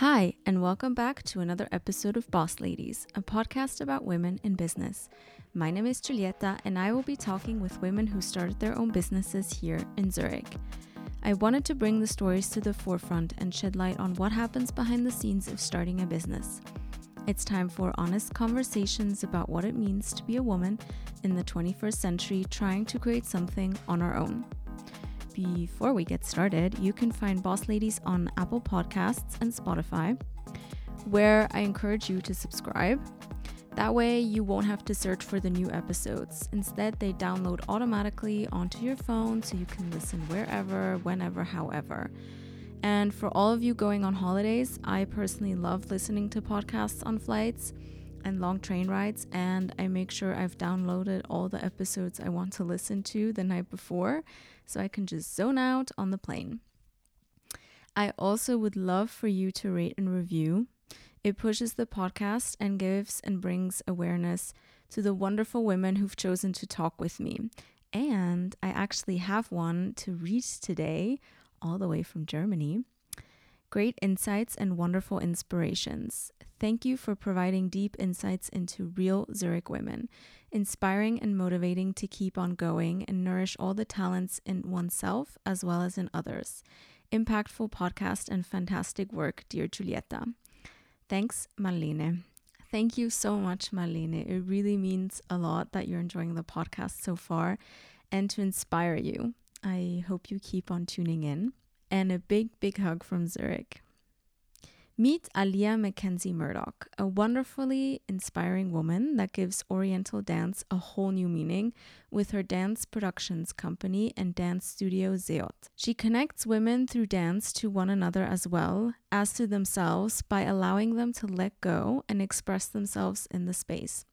Hi, and welcome back to another episode of Boss Ladies, a podcast about women in business. My name is Giulietta, and I will be talking with women who started their own businesses here in Zurich. I wanted to bring the stories to the forefront and shed light on what happens behind the scenes of starting a business. It's time for honest conversations about what it means to be a woman in the 21st century trying to create something on our own before we get started, you can find Boss Ladies on Apple Podcasts and Spotify, where I encourage you to subscribe. That way, you won't have to search for the new episodes. Instead, they download automatically onto your phone so you can listen wherever, whenever, however. And for all of you going on holidays, I personally love listening to podcasts on flights and long train rides, and I make sure I've downloaded all the episodes I want to listen to the night before so I can just zone out on the plane. I also would love for you to rate and review. It pushes the podcast and gives and brings awareness to the wonderful women who've chosen to talk with me. And I actually have one to read today, all the way from Germany. Great insights and wonderful inspirations. Thank you for providing deep insights into real Zurich women inspiring and motivating to keep on going and nourish all the talents in oneself as well as in others. Impactful podcast and fantastic work, dear Giulietta. Thanks, Marlene. Thank you so much, Marlene. It really means a lot that you're enjoying the podcast so far and to inspire you. I hope you keep on tuning in. And a big, big hug from Zurich. Meet Alia Mackenzie Murdoch, a wonderfully inspiring woman that gives Oriental dance a whole new meaning with her dance productions company and dance studio Zeot. She connects women through dance to one another as well as to themselves by allowing them to let go and express themselves in the space.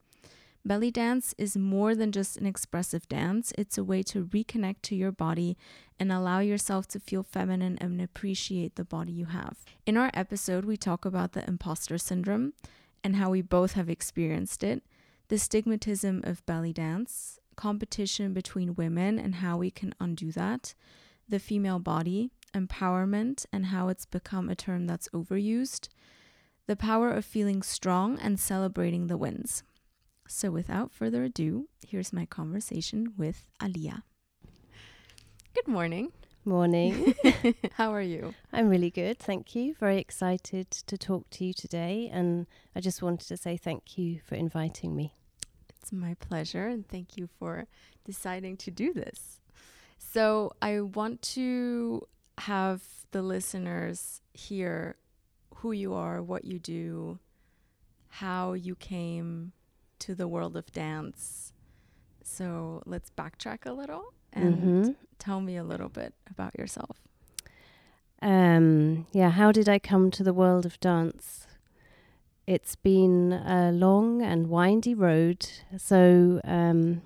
Belly dance is more than just an expressive dance, it's a way to reconnect to your body and allow yourself to feel feminine and appreciate the body you have. In our episode, we talk about the imposter syndrome and how we both have experienced it, the stigmatism of belly dance, competition between women and how we can undo that, the female body, empowerment and how it's become a term that's overused, the power of feeling strong and celebrating the wins. So, without further ado, here's my conversation with Alia. Good morning. Morning. How are you? I'm really good, thank you. Very excited to talk to you today, and I just wanted to say thank you for inviting me. It's my pleasure, and thank you for deciding to do this. So, I want to have the listeners hear who you are, what you do, how you came to the world of dance. So let's backtrack a little and mm-hmm. tell me a little bit about yourself. Um, yeah, how did I come to the world of dance? It's been a long and windy road. So um,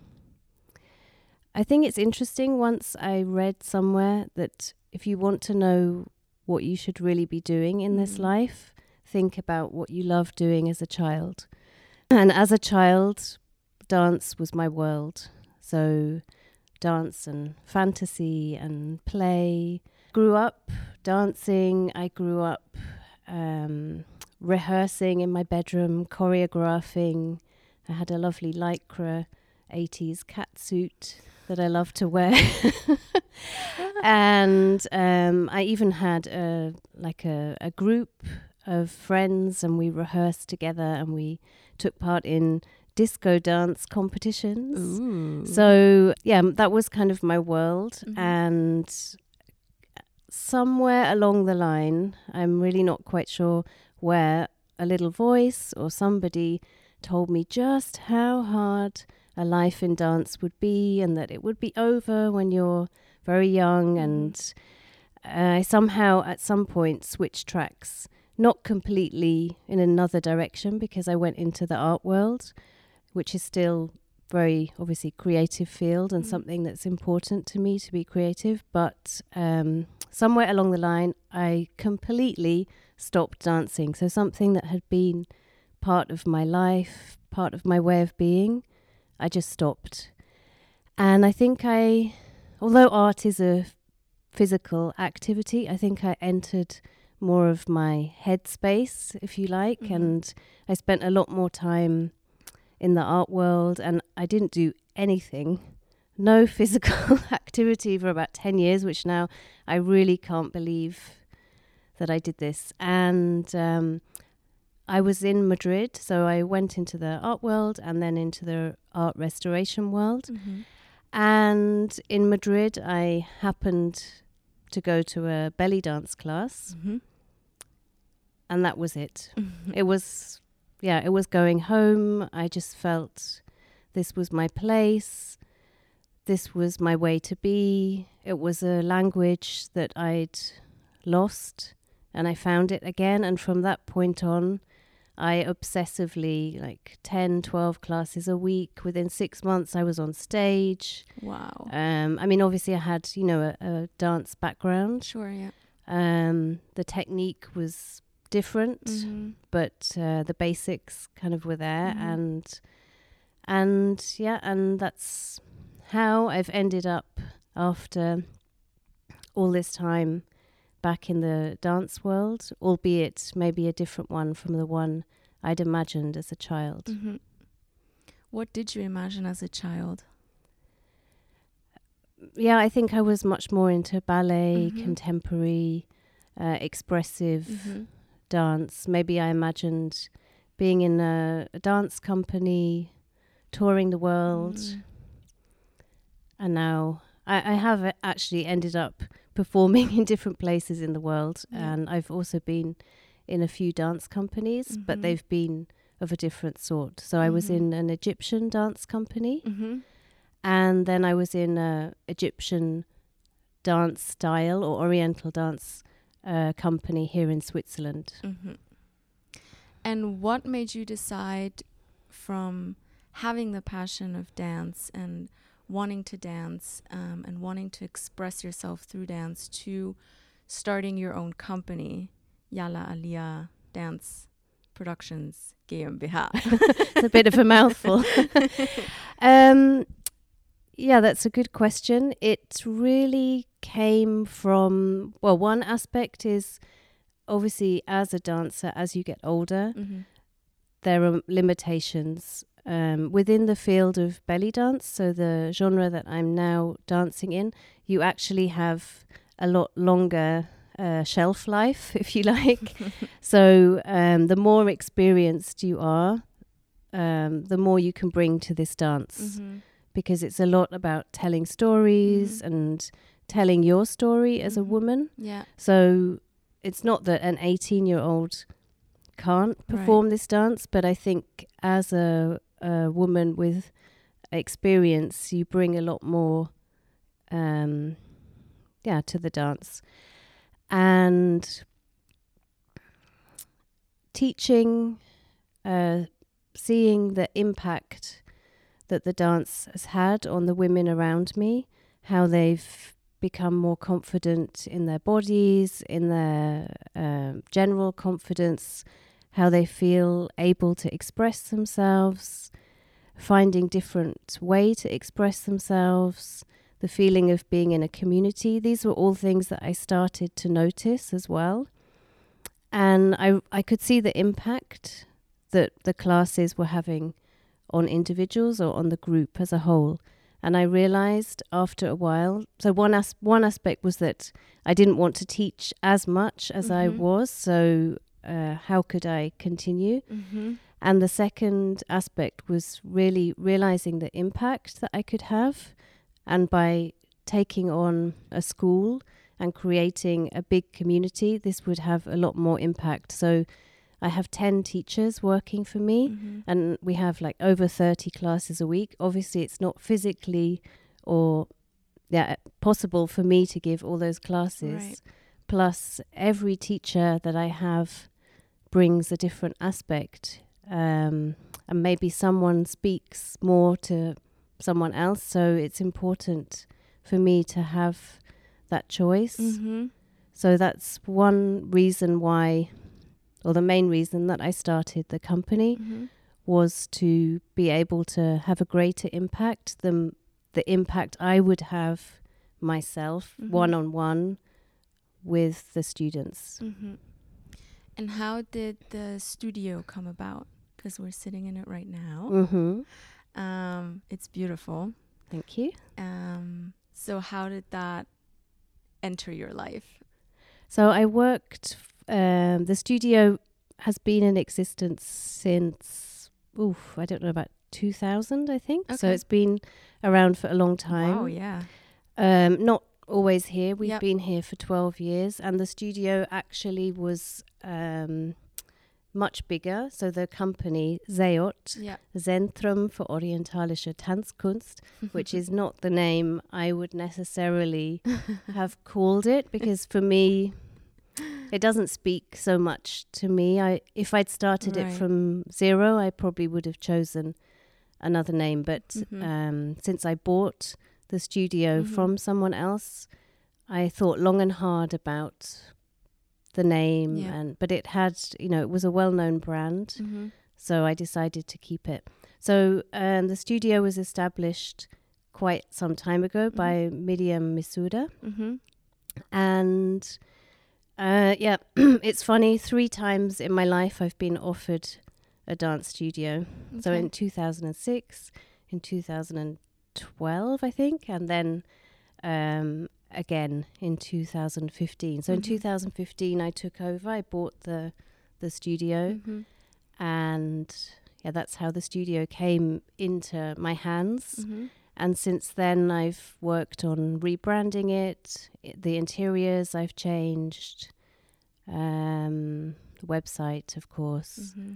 I think it's interesting. Once I read somewhere that if you want to know what you should really be doing in mm. this life, think about what you love doing as a child. And as a child, dance was my world. So, dance and fantasy and play. Grew up dancing. I grew up um, rehearsing in my bedroom, choreographing. I had a lovely lycra 80s cat suit that I love to wear. and um, I even had a like a, a group of friends and we rehearsed together and we took part in disco dance competitions. Ooh. So, yeah, that was kind of my world. Mm-hmm. And somewhere along the line, I'm really not quite sure where, a little voice or somebody told me just how hard a life in dance would be and that it would be over when you're very young. Mm-hmm. And I somehow, at some point, switched tracks not completely in another direction because I went into the art world, which is still very obviously creative field and mm. something that's important to me to be creative. But um, somewhere along the line, I completely stopped dancing. So something that had been part of my life, part of my way of being, I just stopped. And I think I, although art is a physical activity, I think I entered more of my headspace, if you like. Mhm. And I spent a lot more time in the art world, and I didn't do anything, no physical activity for about 10 years, which now I really can't believe that I did this. And um, I was in Madrid, so I went into the art world and then into the art restoration world. Mhm. And in Madrid, I happened to go to a belly dance class, Mhm. And that was it. Mhm. It was, yeah, it was going home. I just felt this was my place. This was my way to be. It was a language that I'd lost, and I found it again. And from that point on, I obsessively, like 10, 12 classes a week. Within six months, I was on stage. Wow. Um, I mean, obviously, I had, you know, a, a dance background. Sure, yeah. Um, the technique was different Mhm. but uh, the basics kind of were there Mhm. and and yeah and that's how I've ended up after all this time back in the dance world albeit maybe a different one from the one I'd imagined as a child Mhm. What did you imagine as a child? yeah I think I was much more into ballet Mhm. contemporary uh, expressive Mhm. Dance. Maybe I imagined being in a, a dance company, touring the world, Mm. and now I, I have actually ended up performing in different places in the world, Yeah. and I've also been in a few dance companies, but Mhm. they've been of a different sort. So I was Mhm. in an Egyptian dance company, Mhm. and then I was in a Egyptian dance style or Oriental dance uh, company here in Switzerland. Mhm. And what made you decide from having the passion of dance and wanting to dance um, and wanting to express yourself through dance to starting your own company, Yala Alia Dance Productions GmbH? it's a bit of a mouthful. um, yeah, that's a good question. It really came from, well, one aspect is obviously as a dancer, as you get older, Mhm. there are limitations um, within the field of belly dance. So, the genre that I'm now dancing in, you actually have a lot longer uh, shelf life, if you like. so, um, the more experienced you are, um, the more you can bring to this dance Mhm. Because it's a lot about telling stories Mhm. and telling your story as a Mhm. woman. Yeah. So it's not that an 18 year old can't Right. perform this dance, but I think as a, a woman with experience, you bring a lot more, um, yeah, to the dance. And teaching, uh, seeing the impact that the dance has had on the women around me, how they've become more confident in their bodies, in their um, general confidence, how they feel able to express themselves, finding different way to express themselves, the feeling of being in a community. These were all things that I started to notice as well. And I, I could see the impact that the classes were having on individuals or on the group as a whole. And I realized after a while, so one, as- one aspect was that I didn't want to teach as much as I Mhm. was. So, uh, how could I continue? Mhm. And the second aspect was really realizing the impact that I could have. And by taking on a school and creating a big community, this would have a lot more impact. So I have 10 teachers working for me, Mhm. and we have like over 30 classes a week. Obviously, it's not physically or yeah, possible for me to give all those classes. Right. Plus, every teacher that I have brings a different aspect. Um, and maybe someone speaks more to someone else. So it's important for me to have that choice. Mhm. So that's one reason why, or the main reason that I started the company Mhm. was to be able to have a greater impact than the impact I would have myself one on one with the students. Mhm. And how did the studio come about? Because we're sitting in it right now. Mm-hmm. Um, it's beautiful. Thank you. Um, so how did that enter your life? So I worked. Um, the studio has been in existence since. Oof, I don't know about 2000, I think. So it's been around for a long time. Oh yeah. Um, not always here. We've Yep. been here for 12 years, and the studio actually was um, much bigger. So the company Zeot, Yeah. Zentrum für Orientalische Tanzkunst, which is not the name I would necessarily have called it, because for me, it doesn't speak so much to me. I if I'd started Right. it from zero, I probably would have chosen another name. But Mhm. um, since I bought the studio Mhm. from someone else, I thought long and hard about the name, Yeah. and but it had, you know, it was a well-known brand, hmm so I decided to keep it. So um, the studio was established quite some time ago Mhm. by Miriam Misuda, hmm and uh, yeah, it's funny. Three times in my life, I've been offered a dance studio. So in 2006, in 2012, I think, and then um, again in 2015. So in Mhm. 2015, I took over. I bought the the studio, hmm and yeah, that's how the studio came into my hands. hmm And since then, I've worked on rebranding it. The interiors I've changed, um, the website, of course, hmm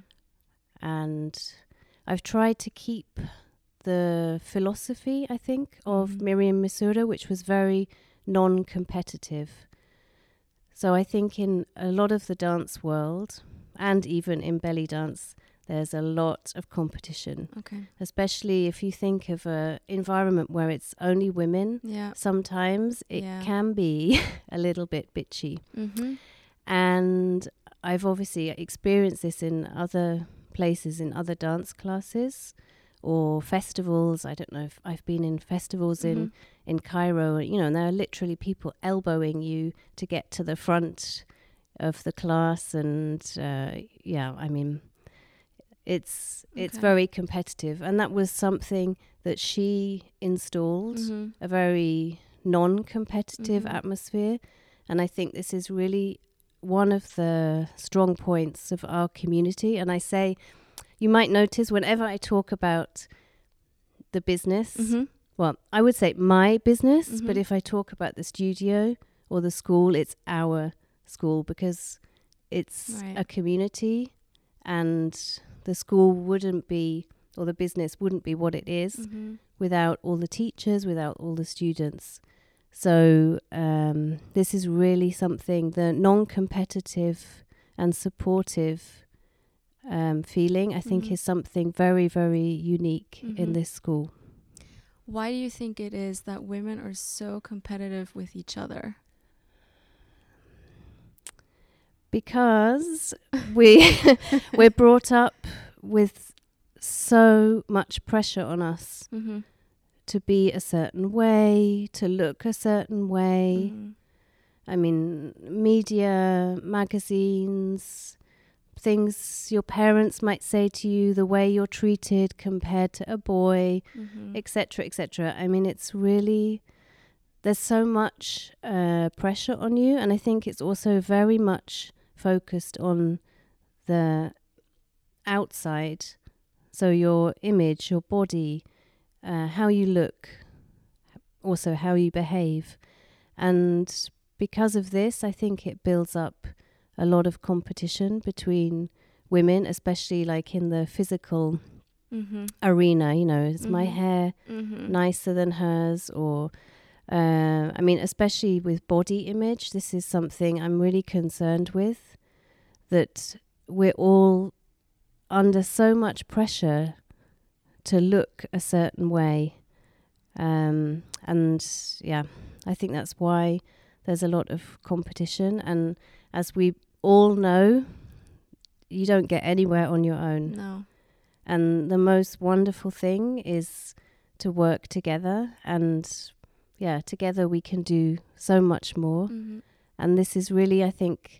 and I've tried to keep the philosophy, I think, of Mhm. Miriam Misura, which was very non-competitive. So I think in a lot of the dance world, and even in belly dance, there's a lot of competition Okay. especially if you think of a environment where it's only women Yeah. sometimes it Yeah. can be a little bit bitchy hmm and i've obviously experienced this in other places in other dance classes or festivals i don't know if i've been in festivals in Mm-hmm. in cairo you know and there are literally people elbowing you to get to the front of the class and uh, yeah i mean it's it's Okay. very competitive and that was something that she installed hmm a very non-competitive Mhm. atmosphere and i think this is really one of the strong points of our community and i say you might notice whenever i talk about the business hmm well i would say my business but Mhm. if i talk about the studio or the school it's our school because it's Right. a community and the school wouldn't be or the business wouldn't be what it is hmm without all the teachers, without all the students. So um, this is really something the non-competitive and supportive um, feeling. I think Mhm. is something very very unique Mhm. in this school. Why do you think it is that women are so competitive with each other? Because we we're brought up with so much pressure on us Mm-hmm. to be a certain way, to look a certain way. Mm-hmm. I mean, media, magazines, things your parents might say to you, the way you're treated compared to a boy, Mm-hmm. etc., etc. I mean, it's really there's so much uh, pressure on you, and I think it's also very much focused on the outside, so your image, your body, uh, how you look, also how you behave, and because of this, I think it builds up a lot of competition between women, especially like in the physical Mm-hmm. arena. You know, is my Mhm. hair Mm-hmm. nicer than hers or uh, I mean, especially with body image, this is something I'm really concerned with. That we're all under so much pressure to look a certain way, um, and yeah, I think that's why there's a lot of competition. And as we all know, you don't get anywhere on your own. No. And the most wonderful thing is to work together. And yeah, together we can do so much more. Mm-hmm. And this is really, I think,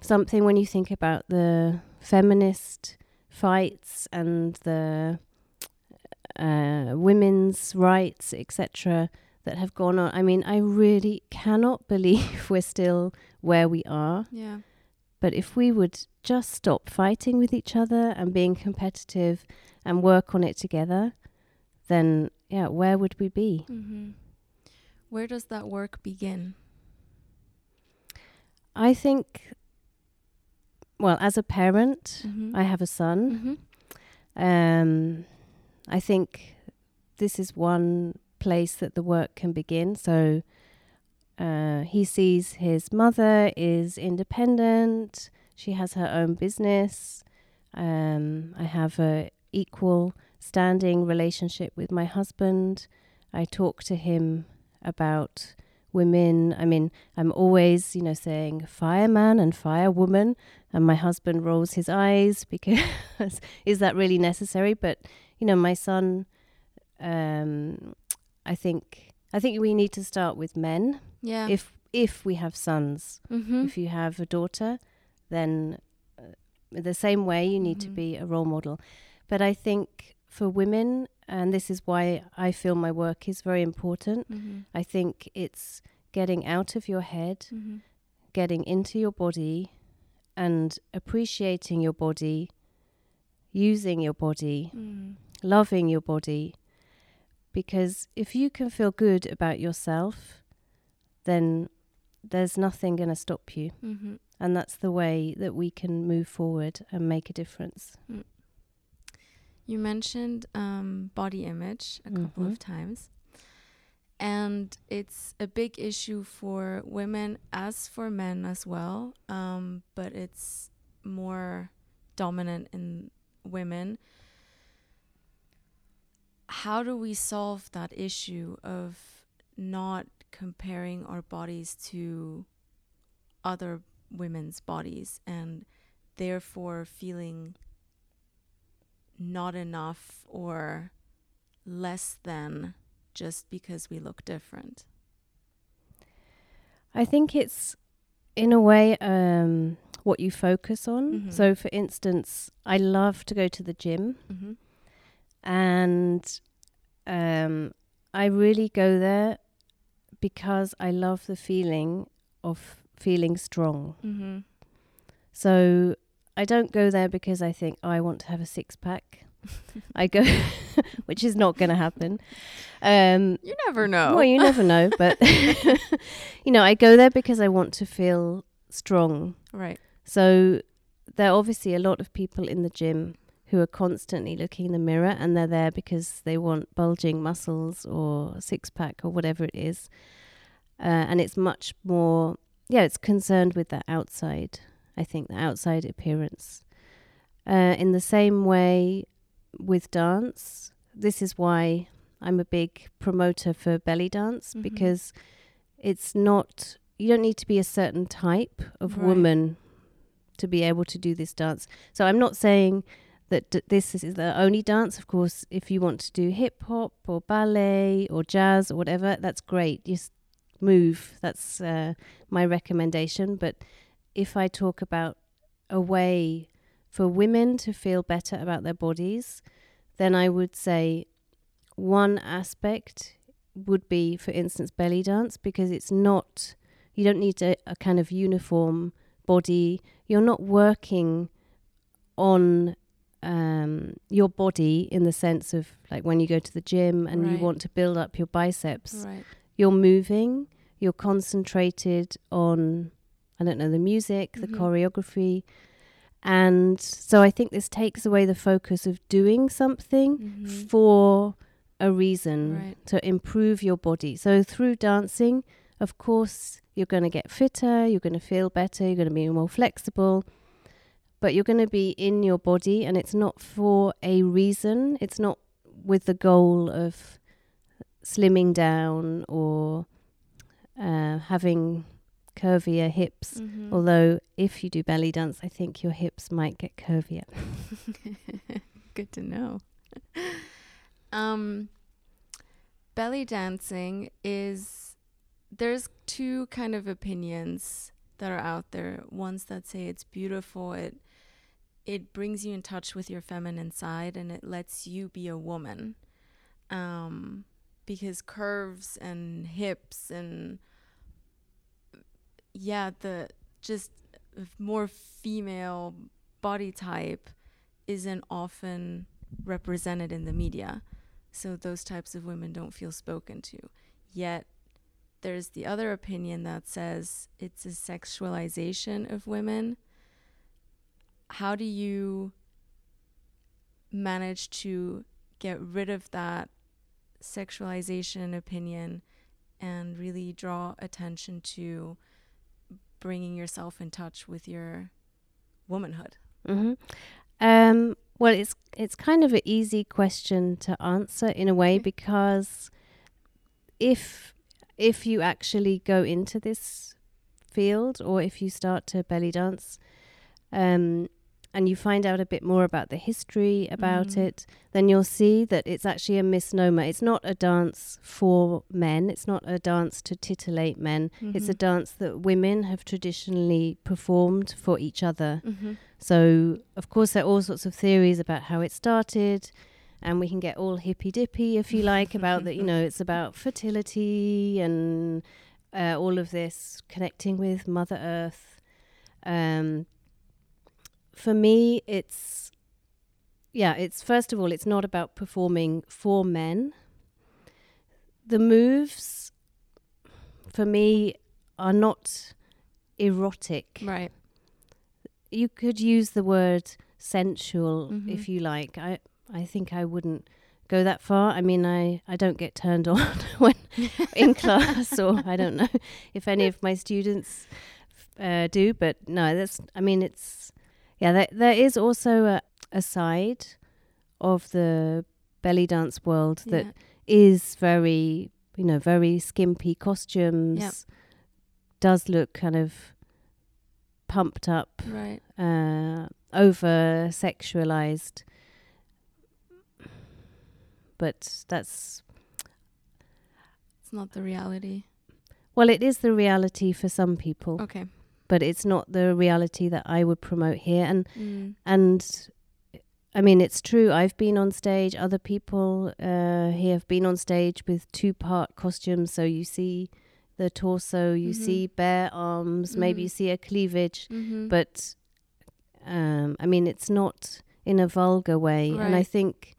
something when you think about the feminist fights and the uh, women's rights, etc., that have gone on. I mean, I really cannot believe we're still where we are. Yeah. But if we would just stop fighting with each other and being competitive and work on it together, then yeah, where would we be? Mm-hmm. Where does that work begin? I think, well, as a parent, Mm-hmm. I have a son. Mm-hmm. Um, I think this is one place that the work can begin. So uh, he sees his mother is independent. She has her own business. Um, I have a equal standing relationship with my husband. I talk to him about women. I mean, I'm always, you know, saying fireman and firewoman, and my husband rolls his eyes because is that really necessary? But you know, my son, um, I think, I think we need to start with men. Yeah. If if we have sons, mm-hmm. if you have a daughter, then uh, the same way you need to Mhm. be a role model. But I think for women, and this is why I feel my work is very important. Mm-hmm. I think it's getting out of your head, Mm-hmm. getting into your body, and appreciating your body, using your body, Mm-hmm. loving your body. Because if you can feel good about yourself, then there's nothing going to stop you. Mm-hmm. And that's the way that we can move forward and make a difference. You mentioned um, body image a couple Mhm. of times. And it's a big issue for women as for men as well. Um, but it's more dominant in women. How do we solve that issue of not comparing our bodies to other women's bodies and therefore feeling not enough or less than just because we look different. I think it's, in a way, um, what you focus on. Mhm. So, for instance, I love to go to the gym, Mm-hmm. and um, I really go there because I love the feeling of feeling strong. Mm-hmm. So I don't go there because I think I want to have a six pack. I go, which is not going to happen. Um, You never know. Well, you never know, but you know, I go there because I want to feel strong. right. So there are obviously a lot of people in the gym who are constantly looking in the mirror, and they're there because they want bulging muscles or six pack or whatever it is. Uh, and it's much more, yeah, it's concerned with the outside. I think the outside appearance. Uh, in the same way with dance, this is why I'm a big promoter for belly dance Mhm. because it's not, you don't need to be a certain type of Right. woman to be able to do this dance. So I'm not saying that d- this is the only dance. Of course, if you want to do hip hop or ballet or jazz or whatever, that's great. Just move. That's uh, my recommendation. But if I talk about a way for women to feel better about their bodies, then I would say one aspect would be, for instance, belly dance, because it's not, you don't need a, a kind of uniform body. You're not working on um, your body in the sense of like when you go to the gym and you want to build up your biceps Right. you're moving, you're concentrated on, I don't know, the music, the Mhm. choreography. And so I think this takes away the focus of doing something Mhm. for a reason Right. to improve your body. So through dancing, of course, you're going to get fitter, you're going to feel better, you're going to be more flexible. But you're going to be in your body, and it's not for a reason. It's not with the goal of slimming down or uh, having curvier hips. Mhm. Although, if you do belly dance, I think your hips might get curvier. Good to know. um, belly dancing is there's two kind of opinions that are out there, ones that say it's beautiful, it it brings you in touch with your feminine side and it lets you be a woman. Um, because curves and hips and yeah, the just more female body type isn't often represented in the media. So those types of women don't feel spoken to. Yet there's the other opinion that says it's a sexualization of women. How do you manage to get rid of that sexualization opinion and really draw attention to bringing yourself in touch with your womanhood? Mm-hmm. Um, well, it's it's kind of an easy question to answer in a way because if if you actually go into this field or if you start to belly dance, um, and you find out a bit more about the history about mm. it, then you'll see that it's actually a misnomer. It's not a dance for men, it's not a dance to titillate men. Mm-hmm. It's a mm-hmm. dance that women have traditionally performed for each other. Mm-hmm. So, of course, there are all sorts of theories about how it started. And we can get all hippy dippy, if you like, about that. You know, it's about fertility and uh, all of this connecting with Mother Earth. Um, for me, it's yeah, it's first of all, it's not about performing for men. The moves for me are not erotic. Right. You could use the word sensual mm-hmm. if you like. I I think I wouldn't go that far. I mean, I, I don't get turned on when in class, or I don't know if any of my students uh, do. But no, that's. I mean, it's yeah, there, there is also a, a side of the belly dance world that yeah. is very, you know, very skimpy costumes. Yep. Does look kind of pumped up, right? Uh, over sexualized, but that's it's not the reality. Well, it is the reality for some people. Okay but it's not the reality that I would promote here. And mm. and I mean, it's true. I've been on stage. Other people uh, here have been on stage with two part costumes. So you see the torso, you mm-hmm. see bare arms, mm-hmm. maybe you see a cleavage, mm-hmm. but um, I mean, it's not in a vulgar way. Right. And I think,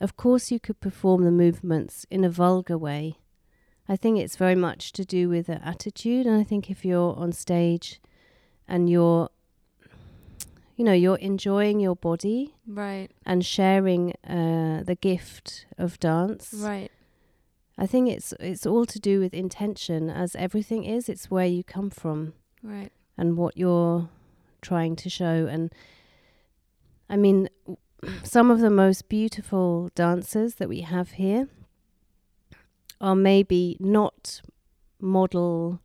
of course, you could perform the movements in a vulgar way. I think it's very much to do with the attitude. And I think if you're on stage and you're you know you're enjoying your body right. and sharing uh, the gift of dance right. I think it's it's all to do with intention. As everything is it's where you come from right. and what you're trying to show. And i mean some of the most beautiful dancers that we have here are maybe not model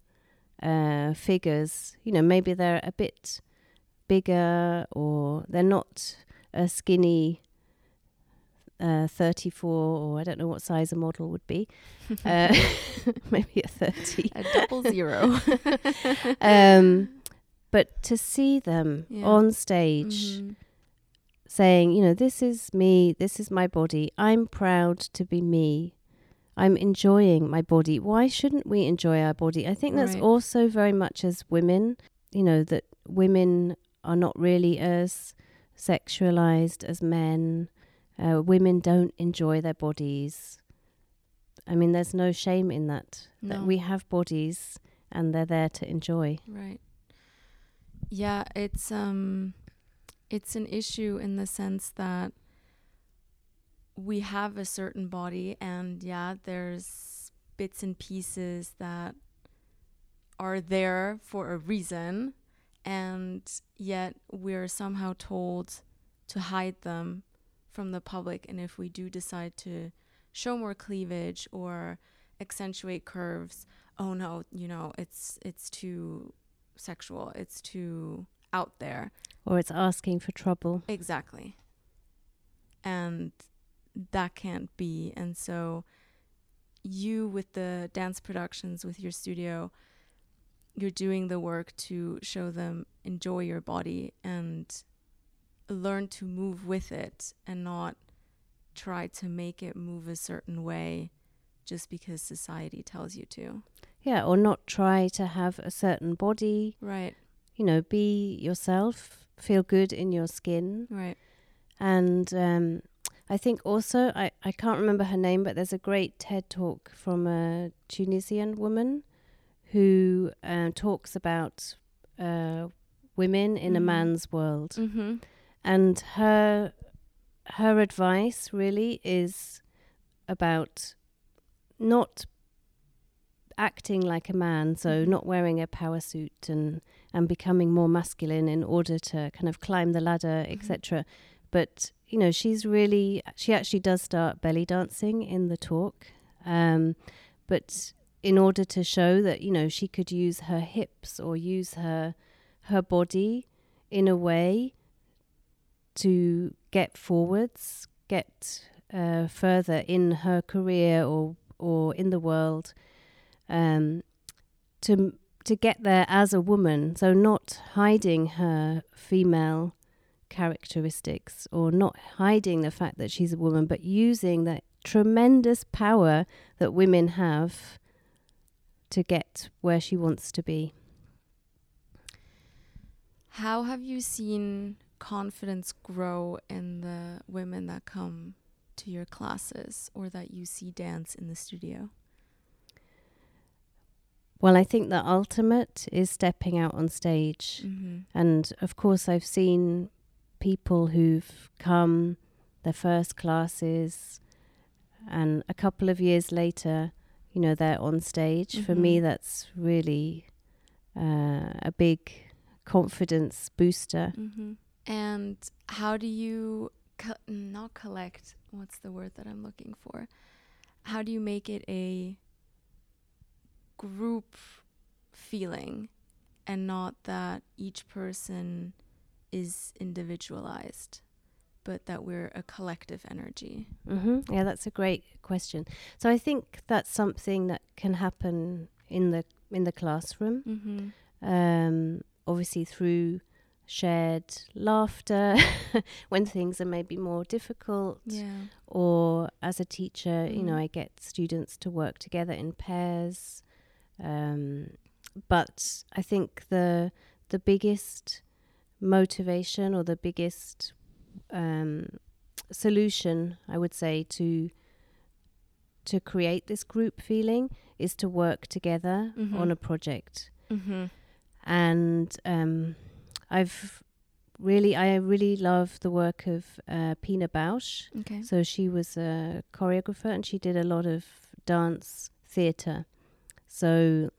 uh, figures. You know, maybe they're a bit bigger or they're not a skinny uh, 34 or I don't know what size a model would be. uh, maybe a 30. A double zero. um, but to see them yeah. on stage mm-hmm. saying, you know, this is me, this is my body, I'm proud to be me. I'm enjoying my body. Why shouldn't we enjoy our body? I think that's right. also very much as women, you know, that women are not really as sexualized as men. Uh, women don't enjoy their bodies. I mean, there's no shame in that. No. That we have bodies and they're there to enjoy. Right. Yeah, it's um, it's an issue in the sense that we have a certain body and yeah there's bits and pieces that are there for a reason and yet we're somehow told to hide them from the public. And if we do decide to show more cleavage or accentuate curves oh no you know it's it's too sexual it's too out there. Or it's asking for trouble. Exactly. And that can't be. And so you with the dance productions with your studio, you're doing the work to show them enjoy your body and learn to move with it and not try to make it move a certain way just because society tells you to. Yeah, or not try to have a certain body. Right. You know, be yourself, feel good in your skin. Right. And um, I think also, I, I can't remember her name, but there's a great TED talk from a Tunisian woman who uh, talks about uh, women in Mhm. a man's world. Mm-hmm. And her her advice really is about not acting like a man, so Mhm. not wearing a power suit and and becoming more masculine in order to kind of climb the ladder, Mhm. etc. But you know, she's really she actually does start belly dancing in the talk, um, but in order to show that you know she could use her hips or use her her body in a way to get forwards, get uh, further in her career or or in the world, um, to to get there as a woman. So not hiding her female characteristics or not hiding the fact that she's a woman, but using that tremendous power that women have to get where she wants to be. How have you seen confidence grow in the women that come to your classes or that you see dance in the studio? Well, I think the ultimate is stepping out on stage. Mm-hmm. And of course, I've seen people who've come their first classes, and a couple of years later, you know, they're on stage. For me, Mhm. that's really uh, a big confidence booster. Mm-hmm. And how do you co- not collect? What's the word that I'm looking for? How do you make it a group feeling and not that each person is individualized, but that we're a collective energy? hmm Yeah, that's a great question. So I think that's something that can happen in the in the classroom. Mm-hmm. um, obviously through shared laughter when things are maybe more difficult Yeah. or as a teacher you know Mm. i get students to work together in pairs um, but i think the the biggest motivation or the biggest um, solution i would say to to create this group feeling is to work together Mhm. on a project Mm-hmm. and um, I've really, I really love the work of uh, Pina Bausch. Okay. So she was a choreographer and she did a lot of dance theatre. So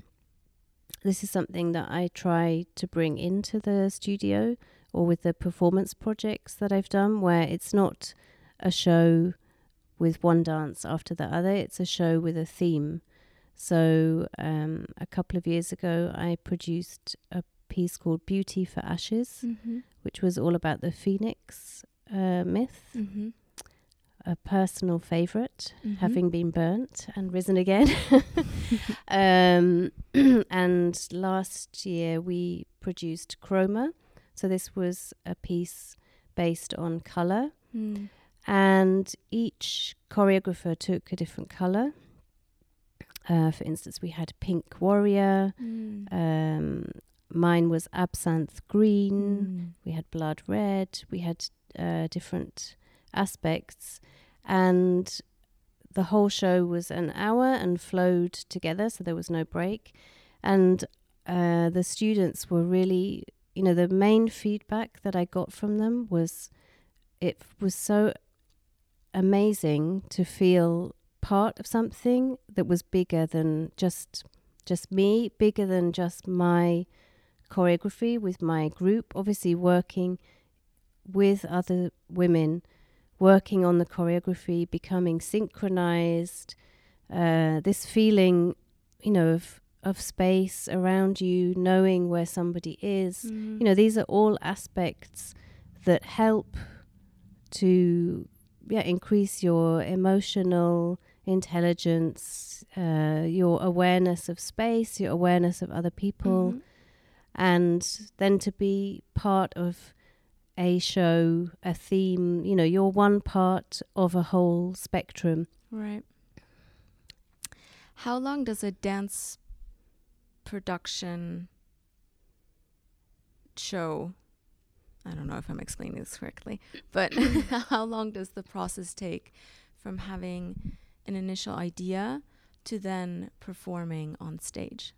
this is something that I try to bring into the studio or with the performance projects that I've done, where it's not a show with one dance after the other, it's a show with a theme. So um, a couple of years ago, I produced a piece called Beauty for Ashes, Mm-hmm. which was all about the phoenix uh, myth, Mm-hmm. A personal favorite, Mhm. having been burnt and risen again. um, and last year, we produced Chroma. So this was a piece based on color Mm. and each choreographer took a different color. Uh, for instance, we had Pink Warrior. Mm. Um, mine was Absinthe Green. Mm. We had Blood Red. We had uh, different aspects, and the whole show was an hour and flowed together, so there was no break. And uh, the students were really, you know, the main feedback that I got from them was it was so amazing to feel part of something that was bigger than just just me, bigger than just my choreography with my group. Obviously, working with other women, working on the choreography, becoming synchronized. Uh, this feeling, you know, of of space around you, knowing where somebody is. Mm. You know, these are all aspects that help to yeah increase your emotional intelligence, uh, your awareness of space, your awareness of other people, Mhm. and then to be part of a show, a theme. You know, you're one part of a whole spectrum. Right. How long does a dance production show? I don't know if I'm explaining this correctly, but how long does the process take from having an initial idea to then performing on stage?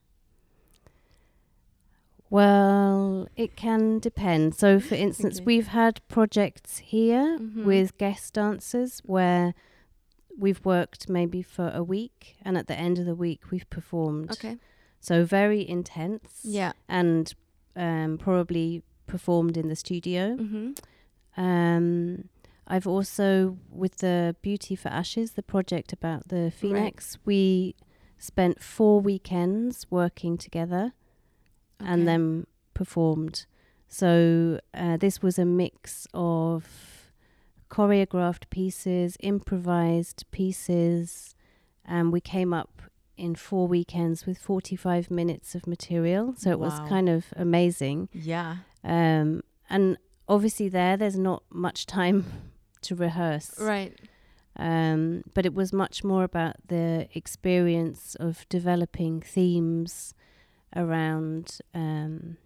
Well, it can depend. So, for instance, Okay. we've had projects here Mhm. with guest dancers where we've worked maybe for a week, and at the end of the week, we've performed. Okay. So, very intense. Yeah. And um, probably performed in the studio. Mm-hmm. Um, I've also, with the Beauty for Ashes, the project about the phoenix, we spent four weekends working together and then performed. So uh, this was a mix of choreographed pieces, improvised pieces, and we came up in four weekends with 45 minutes of material. So it was kind of amazing. Yeah. Um, and obviously, there, there's not much time to rehearse. Right. Um, but it was much more about the experience of developing themes around, um,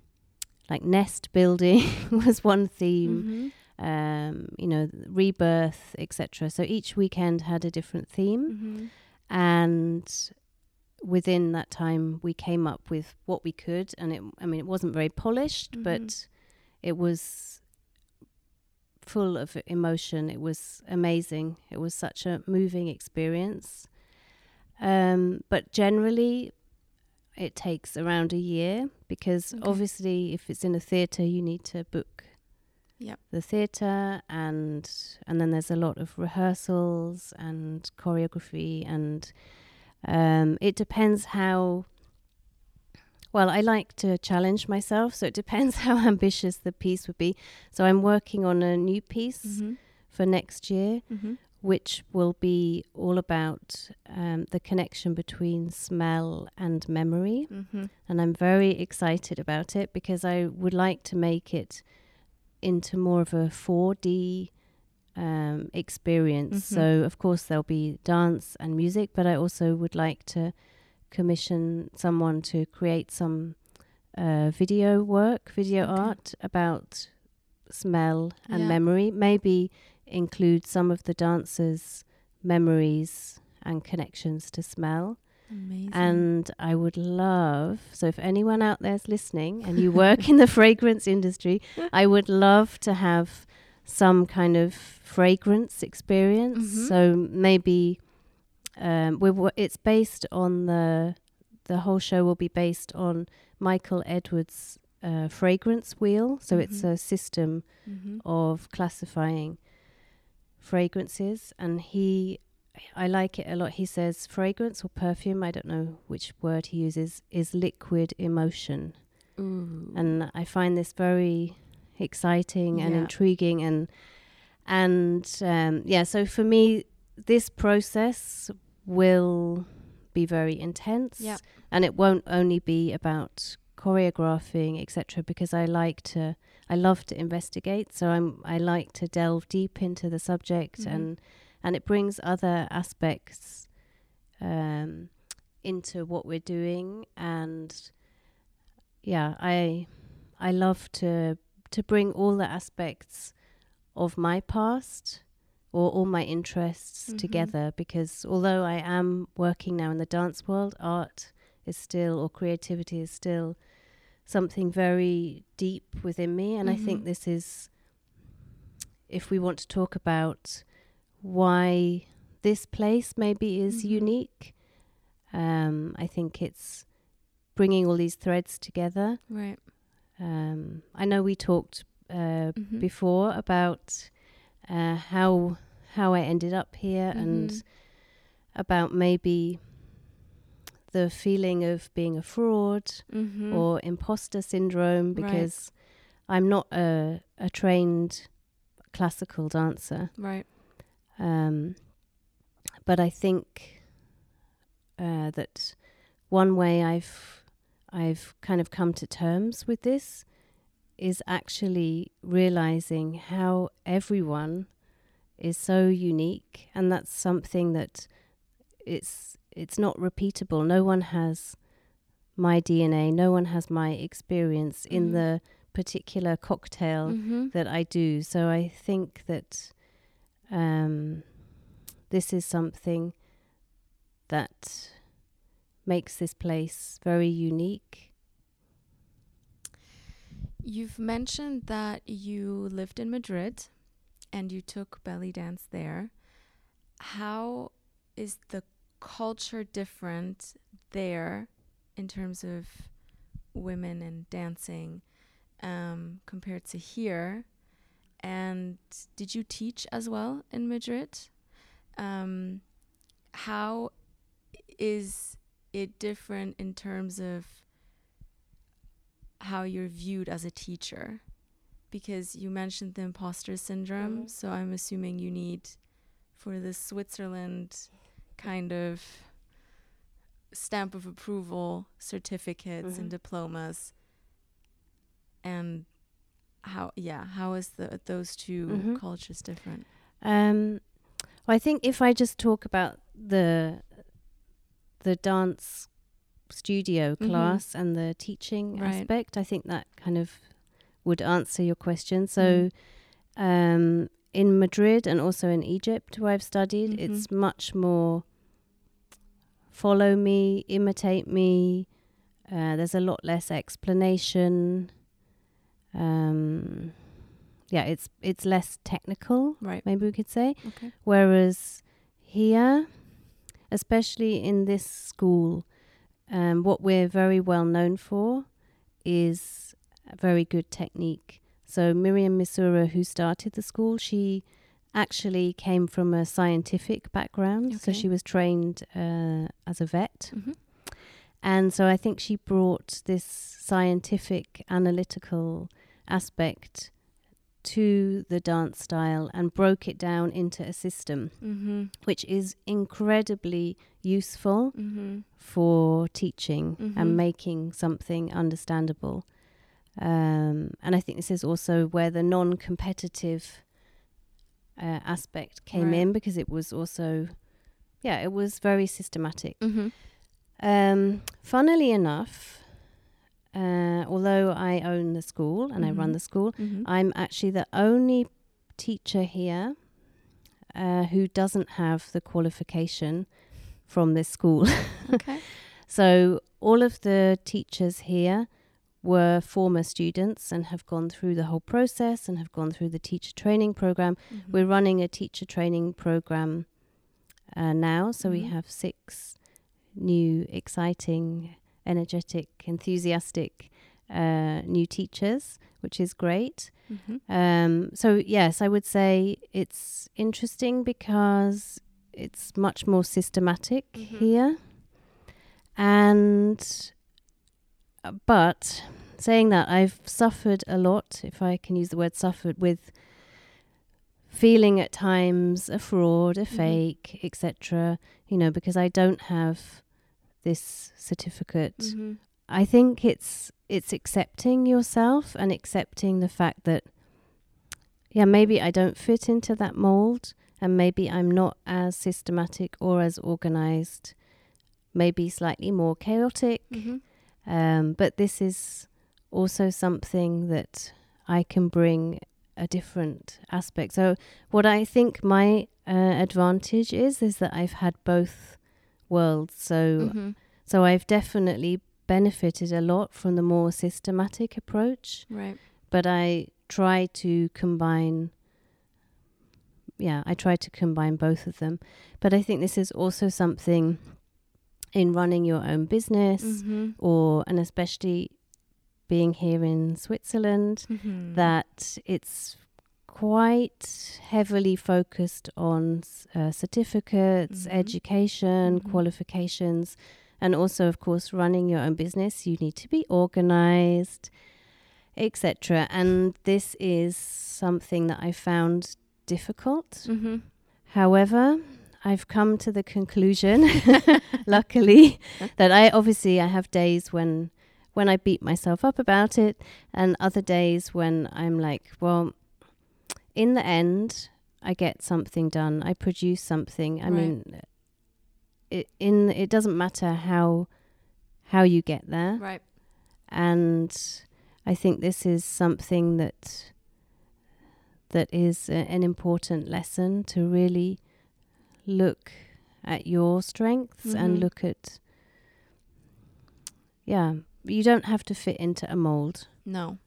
like nest building was one theme. Mm-hmm. Um, you know, rebirth, etc. So each weekend had a different theme, Mm-hmm. and within that time, we came up with what we could. And it, I mean, it wasn't very polished, Mhm. but it was full of emotion. It was amazing. It was such a moving experience. Um, but generally, it takes around a year because Okay. obviously, if it's in a theatre, you need to book Yep. the theatre, and and then there's a lot of rehearsals and choreography, and um, it depends how. Well, I like to challenge myself, so it depends how ambitious the piece would be. So I'm working on a new piece Mm-hmm. for next year, Mm-hmm. Which will be all about um, the connection between smell and memory. Mm-hmm. And I'm very excited about it because I would like to make it into more of a 4D um, experience. Mhm. So, of course, there'll be dance and music, but I also would like to commission someone to create some uh, video work, video Okay. art about smell and Yeah. memory. Maybe include some of the dancers' memories and connections to smell. Amazing. And I would love, so if anyone out there's listening and you work in the fragrance industry, I would love to have some kind of fragrance experience. Mhm. So maybe um, we're, it's based on the, the whole show will be based on Michael Edwards' uh, fragrance wheel. So it's Mhm. a system mm-hmm. of classifying fragrances and he I like it a lot. He says fragrance or perfume, I don't know which word he uses, is liquid emotion. Ooh. And I find this very exciting and Yeah. intriguing and and um, yeah, so for me this process will be very intense and it won't only be about choreographing etc because I like to I love to investigate so I'm I like to delve deep into the subject Mhm. and and it brings other aspects um, into what we're doing and yeah I I love to to bring all the aspects of my past or all my interests Mhm. together because although I am working now in the dance world art is still or creativity is still something very deep within me and I think this is if we want to talk about why this place maybe is Mhm. unique um, I think it's bringing all these threads together right. um, I know we talked uh, Mhm. before about uh, how how I ended up here and Mhm. about maybe the feeling of being a fraud Mm-hmm. or imposter syndrome Right. because I'm not a, a trained classical dancer. right. Um, but I think uh, that one way I've I've kind of come to terms with this is actually realizing how everyone is so unique and that's something that it's it's not repeatable no one has my DNA no one has my experience mm-hmm. in the particular cocktail mm-hmm. that I do so I think that um, this is something that makes this place very unique You've mentioned that you lived in Madrid and you took belly dance there. How is the culture different there in terms of women and dancing um, compared to here? And did you teach as well in Madrid? Um, how is it different in terms of how you're viewed as a teacher because you mentioned the imposter syndrome mm-hmm. so i'm assuming you need for the switzerland kind of stamp of approval certificates mm-hmm. and diplomas and how yeah how is the those 2 mm-hmm. cultures different um well i think if i just talk about the the dance studio mm-hmm. class and the teaching right. aspect. I think that kind of would answer your question. So, mm. um, in Madrid and also in Egypt, where I've studied, mm-hmm. it's much more follow me, imitate me. Uh, there's a lot less explanation. Um, yeah, it's it's less technical, right? Maybe we could say. Okay. Whereas here, especially in this school, um, what we're very well known for is very good technique. So Miriam Misura, who started the school, she actually came from a scientific background. Okay. So she was trained uh, as a vet. Mm-hmm. And so I think she brought this scientific, analytical aspect to the dance style and broke it down into a system, mm-hmm. which is incredibly useful mm-hmm. for teaching mm-hmm. and making something understandable. Um, and I think this is also where the non competitive uh, aspect came right. in because it was also, yeah, it was very systematic. Mm-hmm. Um, funnily enough, uh, although I own the school and mm-hmm. I run mm-hmm. the school, mm-hmm. I'm actually the only teacher here uh, who doesn't have the qualification from this school. okay. So all of the teachers here were former students and have gone through the whole process and have gone through the teacher training program. Mm-hmm. We're running a teacher training program uh, now, so we mm-hmm. have six new, exciting energetic, enthusiastic uh, new teachers, which is great. Mm-hmm. Um, so, yes, I would say it's interesting because it's much more systematic mm-hmm. here. And, but saying that, I've suffered a lot, if I can use the word suffered, with feeling at times a fraud, a mm-hmm. fake, etc. You know, because I don't have this certificate. Mm-hmm. I think it's it's accepting yourself and accepting the fact that yeah, maybe I don't fit into that mold and maybe I'm not as systematic or as organized, maybe slightly more chaotic. Mm-hmm. Um, but this is also something that I can bring a different aspect. So, what I think my uh, advantage is is that I've had both worlds. So, mm-hmm. so I've definitely benefited a lot from the more systematic approach. Right. But I try to combine. Yeah, I try to combine both of them. But I think this is also something in running your own business, mm-hmm. or and especially being here in Switzerland, mm-hmm. that it's quite heavily focused on uh, certificates, mm-hmm. education, mm-hmm. qualifications, and also, of course, running your own business. You need to be organized, etc. And this is something that I found difficult. Mm-hmm. However, I've come to the conclusion, luckily, that I obviously I have days when when I beat myself up about it, and other days when I'm like, well, in the end, I get something done. I produce something. I Right. mean, it in it doesn't matter how how you get there, Right. and I think this is something that that is a, an important lesson to really look at your strengths Mhm. and look at yeah you don't have to fit into a mold No.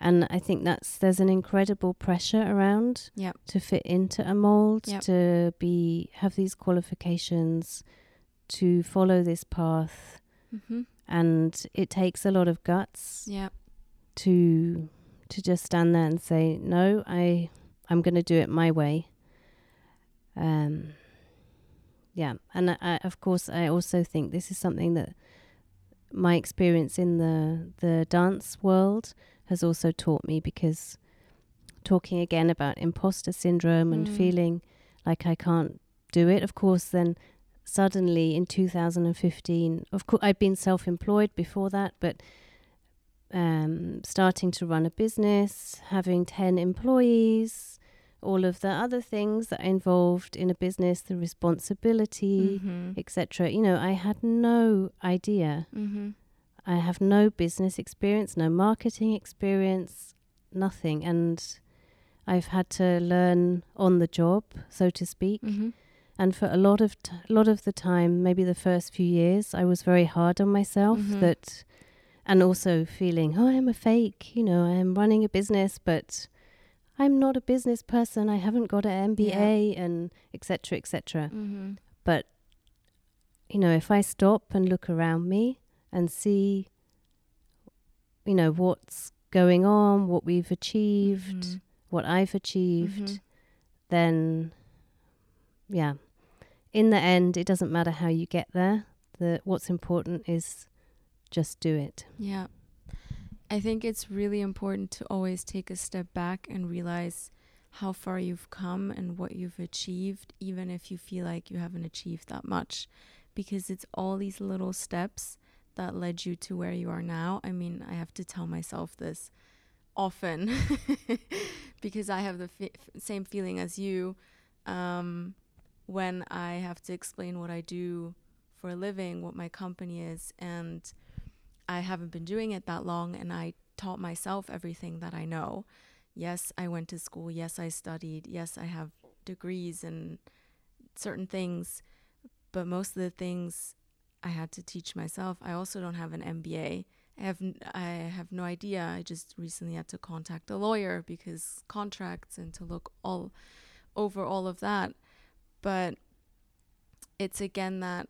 and i think that's there's an incredible pressure around Yep. to fit into a mold Yep. to be have these qualifications to follow this path Mm-hmm. and it takes a lot of guts Yeah. to to just stand there and say no i i'm going to do it my way um yeah and I, I, of course i also think this is something that my experience in the the dance world has also taught me because talking again about imposter syndrome and Mm. feeling like i can't do it of course then suddenly in 2015 of course i'd been self-employed before that but um, starting to run a business, having 10 employees, all of the other things that are involved in a business, the responsibility, Mm-hmm. etc. You know, I had no idea. Mm-hmm. I have no business experience, no marketing experience, nothing. And I've had to learn on the job, so to speak. Mm-hmm. And for a lot of t- lot of the time, maybe the first few years, I was very hard on myself. Mhm. That, and also feeling, oh, I'm a fake. You know, I am running a business, but I'm not a business person. I haven't got an MBA, and etc. etc. Mm-hmm. But you know, if I stop and look around me and see, you know, what's going on, what we've achieved, Mhm. what I've achieved, Mhm. then yeah. In the end, it doesn't matter how you get there. The what's important is just do it. Yeah. I think it's really important to always take a step back and realize how far you've come and what you've achieved, even if you feel like you haven't achieved that much. Because it's all these little steps that led you to where you are now. I mean, I have to tell myself this often because I have the f- same feeling as you um, when I have to explain what I do for a living, what my company is, and I haven't been doing it that long, and I taught myself everything that I know. Yes, I went to school. Yes, I studied. Yes, I have degrees and certain things, but most of the things I had to teach myself. I also don't have an MBA. I have I have no idea. I just recently had to contact a lawyer because contracts and to look all over all of that. But it's again that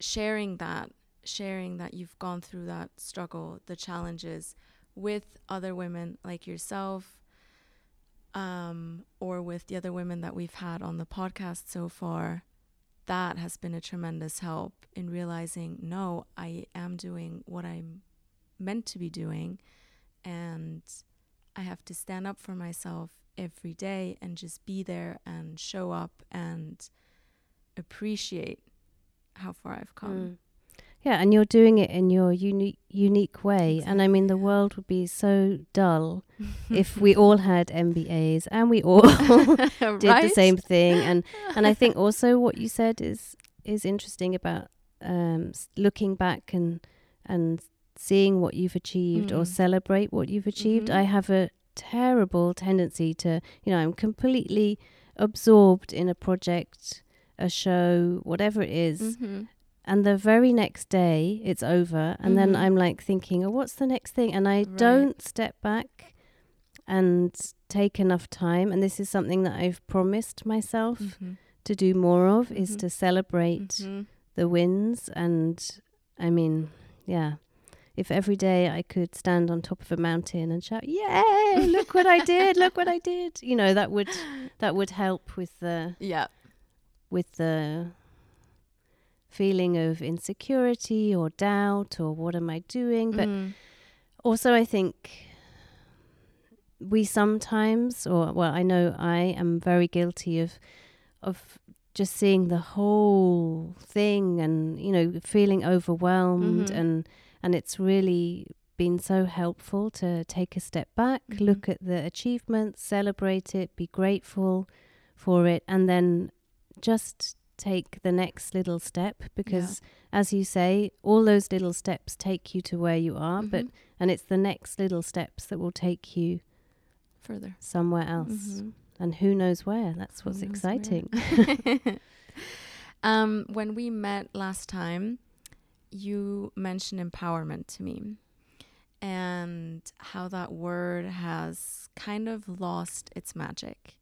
sharing that sharing that you've gone through that struggle, the challenges with other women like yourself, um, or with the other women that we've had on the podcast so far, that has been a tremendous help in realizing no, I am doing what I'm meant to be doing, and I have to stand up for myself every day and just be there and show up and appreciate how far I've come. Mm. Yeah, and you're doing it in your unique unique way. and I mean, the world would be so dull if we all had MBAs and we all did the same thing. And and I think also what you said is is interesting about um, looking back and and seeing what you've achieved or Mm. celebrate what you've achieved. Mhm. I have a terrible tendency to, you know, I'm completely absorbed in a project, a show, whatever it is hmm and the very next day it's over. And then Mhm. i'm like thinking oh what's the next thing? And i Right. don't step back and take enough time. And this is something that i've promised myself hmm to do more of is Mhm. to celebrate hmm the wins. And i mean yeah. If every day i could stand on top of a mountain and shout yay! Look what i did! Look what i did! You know that would that would help with the Yeah. with the feeling of insecurity or doubt or what am I doing? But Mm. also, I think we sometimes, or well, I know I am very guilty of of just seeing the whole thing and you know feeling overwhelmed Mhm. and and it's really been so helpful to take a step back Mhm. look at the achievements celebrate it be grateful for it and then just take the next little step because as you say all those little steps take you to where you are but Mhm. and it's the next little steps that will take you further. somewhere else Mhm. and who knows where that's what's exciting um, when we met last time, you mentioned empowerment to me and how that word has kind of lost its magic.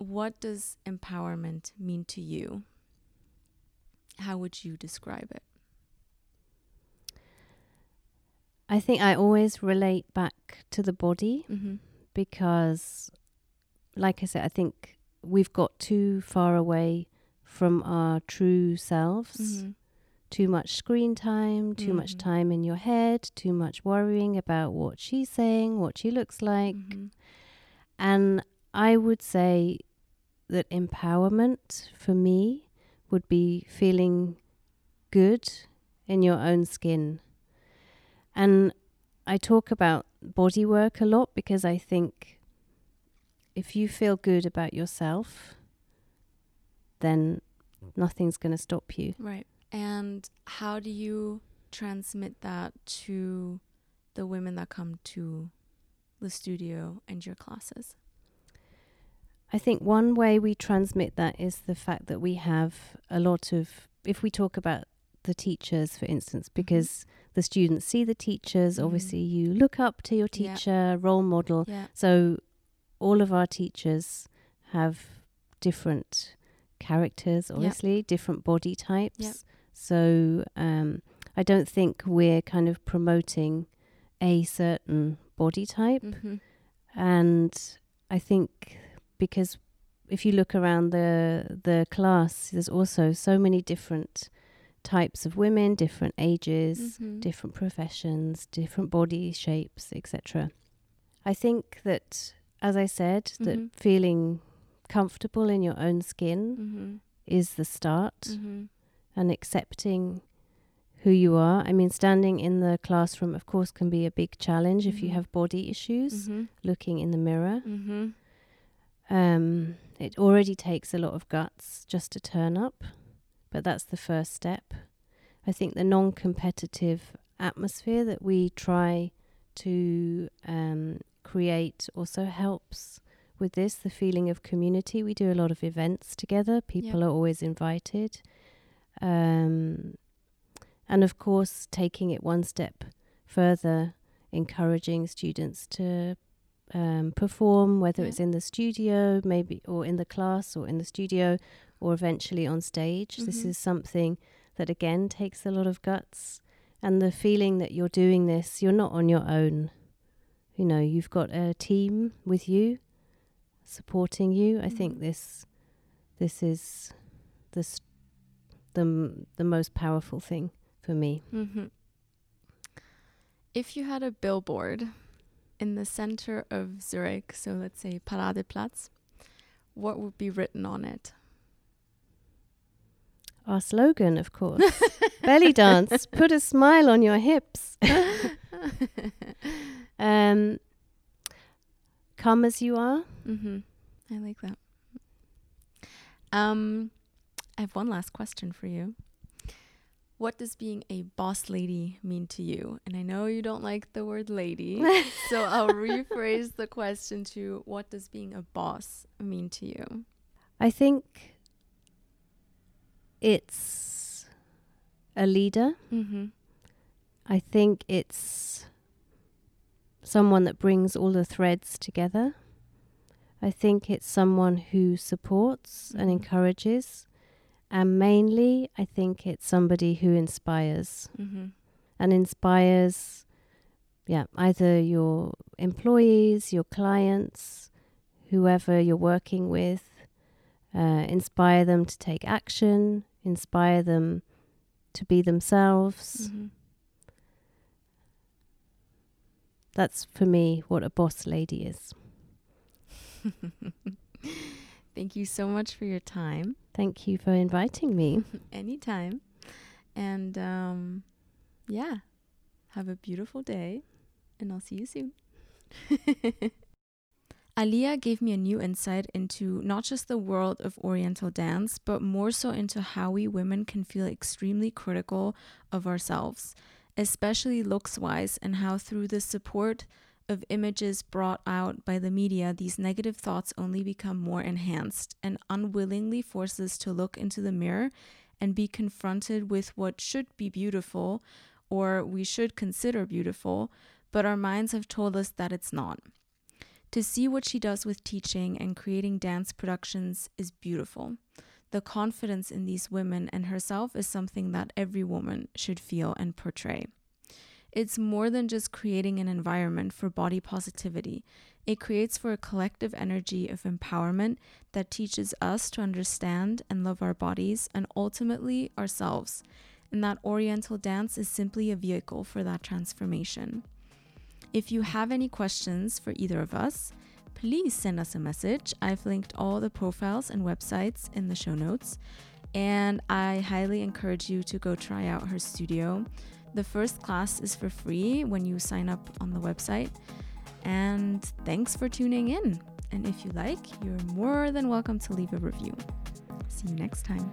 What does empowerment mean to you? How would you describe it? I think I always relate back to the body Mm-hmm. because, like I said, I think we've got too far away from our true selves. Mm-hmm. Too much screen time, too much Mhm. time in your head, too much worrying about what she's saying, what she looks like. Mm-hmm. And I would say that empowerment for me would be feeling good in your own skin. And I talk about body work a lot because I think if you feel good about yourself, then nothing's going to stop you. Right. And how do you transmit that to the women that come to the studio and your classes? I think one way we transmit that is the fact that we have a lot of, if we talk about the teachers, for instance, because the students see the teachers, Mhm. obviously you look up to your Yeah. teacher, role model. Yeah. So all of our teachers have different characters, obviously, different body types. Yep. So um, I don't think we're kind of promoting a certain body type. Mm-hmm. And I think because if you look around the the class, there's also so many different types of women, different ages, Mhm. different professions, different body shapes, etc. I think that, as I said, Mhm. that feeling comfortable in your own skin Mm-hmm. is the start, Mm-hmm. and accepting who you are. I mean, standing in the classroom, of course, can be a big challenge if you Mhm. have body issues. Mm-hmm. Looking in the mirror, Mm-hmm. Um, it already takes a lot of guts just to turn up, but that's the first step. I think the non competitive atmosphere that we try to um, create also helps with this the feeling of community. We do a lot of events together, people are always invited. Um, and of course, taking it one step further, encouraging students to um, perform, whether Yeah. it's in the studio, maybe, or in the class, or in the studio, or eventually on stage. This Mhm. is something that again takes a lot of guts, and the feeling that you're doing this, you're not on your own. You know, you've got a team with you, supporting you. I think Mhm. this, this is, this, the m- the most powerful thing for me. Mm-hmm. If you had a billboard in the center of Zurich, so let's say Paradeplatz, what would be written on it? Our slogan, of course, belly dance. Put a smile on your hips. Um, come as you are. mm-hmm. I like that. Um, I have one last question for you. What does being a boss lady mean to you? And I know you don't like the word lady, so I'll rephrase the question to what does being a boss mean to you? I think it's a leader. Mm-hmm. I think it's someone that brings all the threads together. I think it's someone who supports and Mhm. encourages. And mainly, I think it's somebody who inspires Mm-hmm. and inspires, yeah, either your employees, your clients, whoever you're working with, uh, inspire them to take action, inspire them to be themselves. Mm-hmm. That's for me what a boss lady is. Thank you so much for your time. Thank you for inviting me. Anytime. And um, yeah, have a beautiful day, and I'll see you soon. Aliyah gave me a new insight into not just the world of Oriental dance, but more so into how we women can feel extremely critical of ourselves, especially looks wise, and how through the support of images brought out by the media, these negative thoughts only become more enhanced and unwillingly force us to look into the mirror and be confronted with what should be beautiful or we should consider beautiful, but our minds have told us that it's not. To see what she does with teaching and creating dance productions is beautiful. The confidence in these women and herself is something that every woman should feel and portray. It's more than just creating an environment for body positivity. It creates for a collective energy of empowerment that teaches us to understand and love our bodies and ultimately ourselves, and that Oriental dance is simply a vehicle for that transformation. If you have any questions for either of us, please send us a message. I've linked all the profiles and websites in the show notes, and I highly encourage you to go try out her studio. The first class is for free when you sign up on the website. And thanks for tuning in. And if you like, you're more than welcome to leave a review. See you next time.